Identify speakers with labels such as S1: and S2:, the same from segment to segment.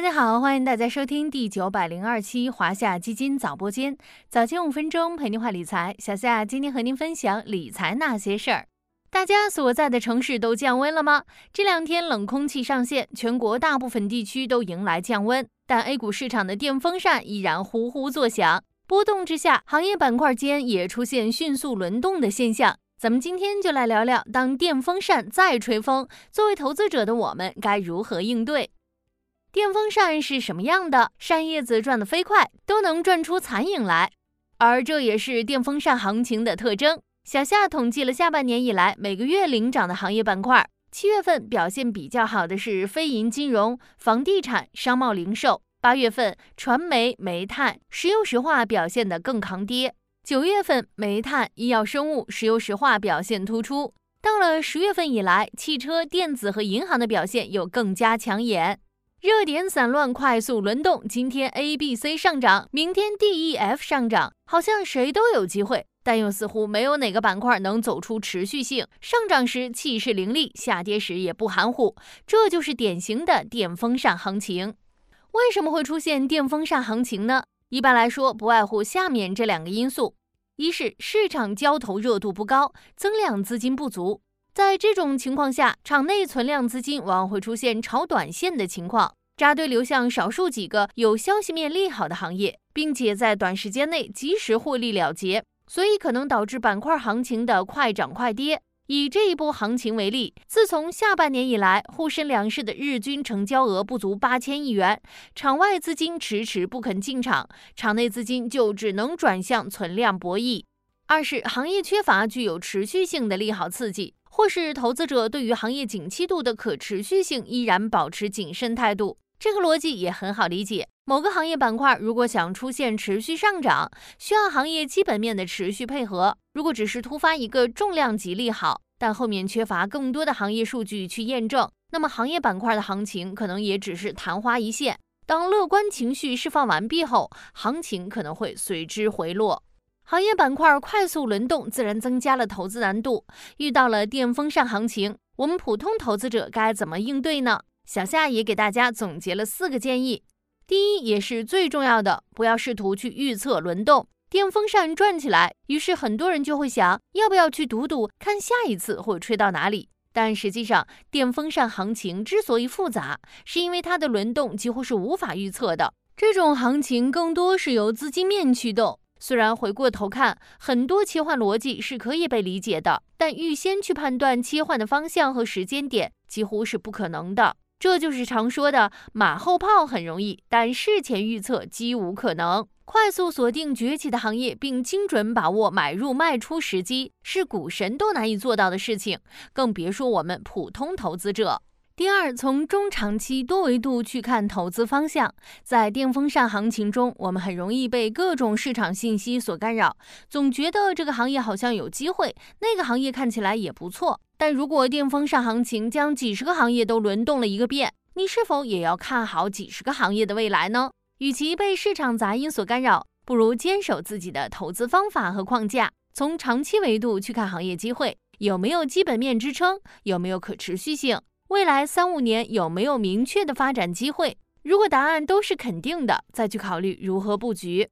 S1: 大家好，欢迎大家收听第九百零二期华夏基金早播间，早间五分钟陪您话理财。小夏今天和您分享理财那些事儿。大家所在的城市都降温了吗？这两天冷空气上线，全国大部分地区都迎来降温，但 A 股市场的电风扇依然呼呼作响。波动之下，行业板块间也出现迅速轮动的现象。咱们今天就来聊聊，当电风扇再吹风，作为投资者的我们该如何应对？电风扇是什么样的？扇叶子转得飞快，都能转出残影来，而这也是电风扇行情的特征。小夏统计了下半年以来每个月领涨的行业板块，七月份表现比较好的是非银金融、房地产、商贸零售；八月份传媒、煤炭、石油石化表现得更抗跌；九月份煤炭、医药生物、石油石化表现突出。到了十月份以来，汽车、电子和银行的表现又更加抢眼。热点散乱，快速轮动。今天 A、B、C 上涨，明天 D、E、F 上涨，好像谁都有机会，但又似乎没有哪个板块能走出持续性。上涨时气势凌厉，下跌时也不含糊，这就是典型的电风扇行情。为什么会出现电风扇行情呢？一般来说，不外乎下面这两个因素：一是市场交投热度不高，增量资金不足。在这种情况下，场内存量资金往往会出现炒短线的情况，扎堆流向少数几个有消息面利好的行业，并且在短时间内及时获利了结，所以可能导致板块行情的快涨快跌。以这一波行情为例，自从下半年以来，沪深两市的日均成交额不足八千亿元，场外资金迟迟不肯进场，场内资金就只能转向存量博弈。二是行业缺乏具有持续性的利好刺激。或是投资者对于行业景气度的可持续性依然保持谨慎态度，这个逻辑也很好理解。某个行业板块如果想出现持续上涨，需要行业基本面的持续配合。如果只是突发一个重量级利好，但后面缺乏更多的行业数据去验证，那么行业板块的行情可能也只是昙花一现。当乐观情绪释放完毕后，行情可能会随之回落。行业板块快速轮动，自然增加了投资难度。遇到了电风扇行情，我们普通投资者该怎么应对呢？小夏也给大家总结了四个建议。第一，也是最重要的，不要试图去预测轮动。电风扇转起来，于是很多人就会想，要不要去赌赌，看下一次会吹到哪里？但实际上，电风扇行情之所以复杂，是因为它的轮动几乎是无法预测的。这种行情更多是由资金面驱动。虽然回过头看，很多切换逻辑是可以被理解的，但预先去判断切换的方向和时间点几乎是不可能的。这就是常说的马后炮很容易，但事前预测几无可能。快速锁定崛起的行业，并精准把握买入卖出时机，是股神都难以做到的事情，更别说我们普通投资者。第二，从中长期多维度去看投资方向。在电风扇行情中，我们很容易被各种市场信息所干扰，总觉得这个行业好像有机会，那个行业看起来也不错。但如果电风扇行情将几十个行业都轮动了一个遍，你是否也要看好几十个行业的未来呢？与其被市场杂音所干扰，不如坚守自己的投资方法和框架，从长期维度去看行业机会有没有基本面支撑，有没有可持续性。未来三五年有没有明确的发展机会？如果答案都是肯定的，再去考虑如何布局。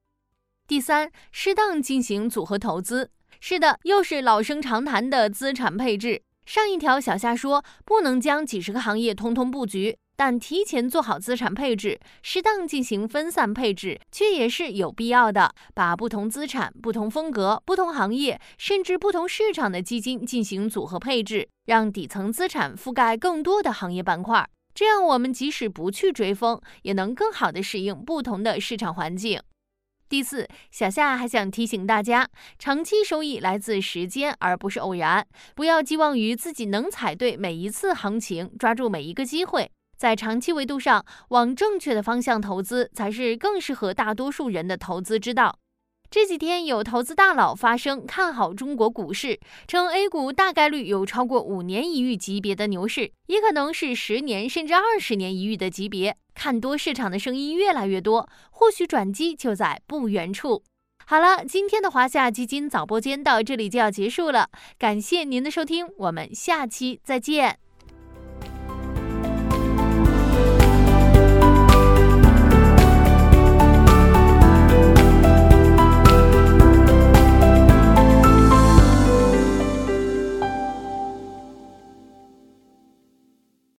S1: 第三，适当进行组合投资。是的，又是老生常谈的资产配置。上一条小夏说，不能将几十个行业通通布局。但提前做好资产配置，适当进行分散配置，却也是有必要的。把不同资产、不同风格、不同行业，甚至不同市场的基金进行组合配置，让底层资产覆盖更多的行业板块。这样，我们即使不去追风，也能更好的适应不同的市场环境。第四，小夏还想提醒大家，长期收益来自时间，而不是偶然。不要寄望于自己能踩对每一次行情，抓住每一个机会。在长期维度上，往正确的方向投资才是更适合大多数人的投资之道。这几天有投资大佬发声看好中国股市，称 A 股大概率有超过五年一遇级别的牛市，也可能是十年甚至二十年一遇的级别。看多市场的声音越来越多，或许转机就在不远处。好了，今天的华夏基金早播间到这里就要结束了，感谢您的收听，我们下期再见。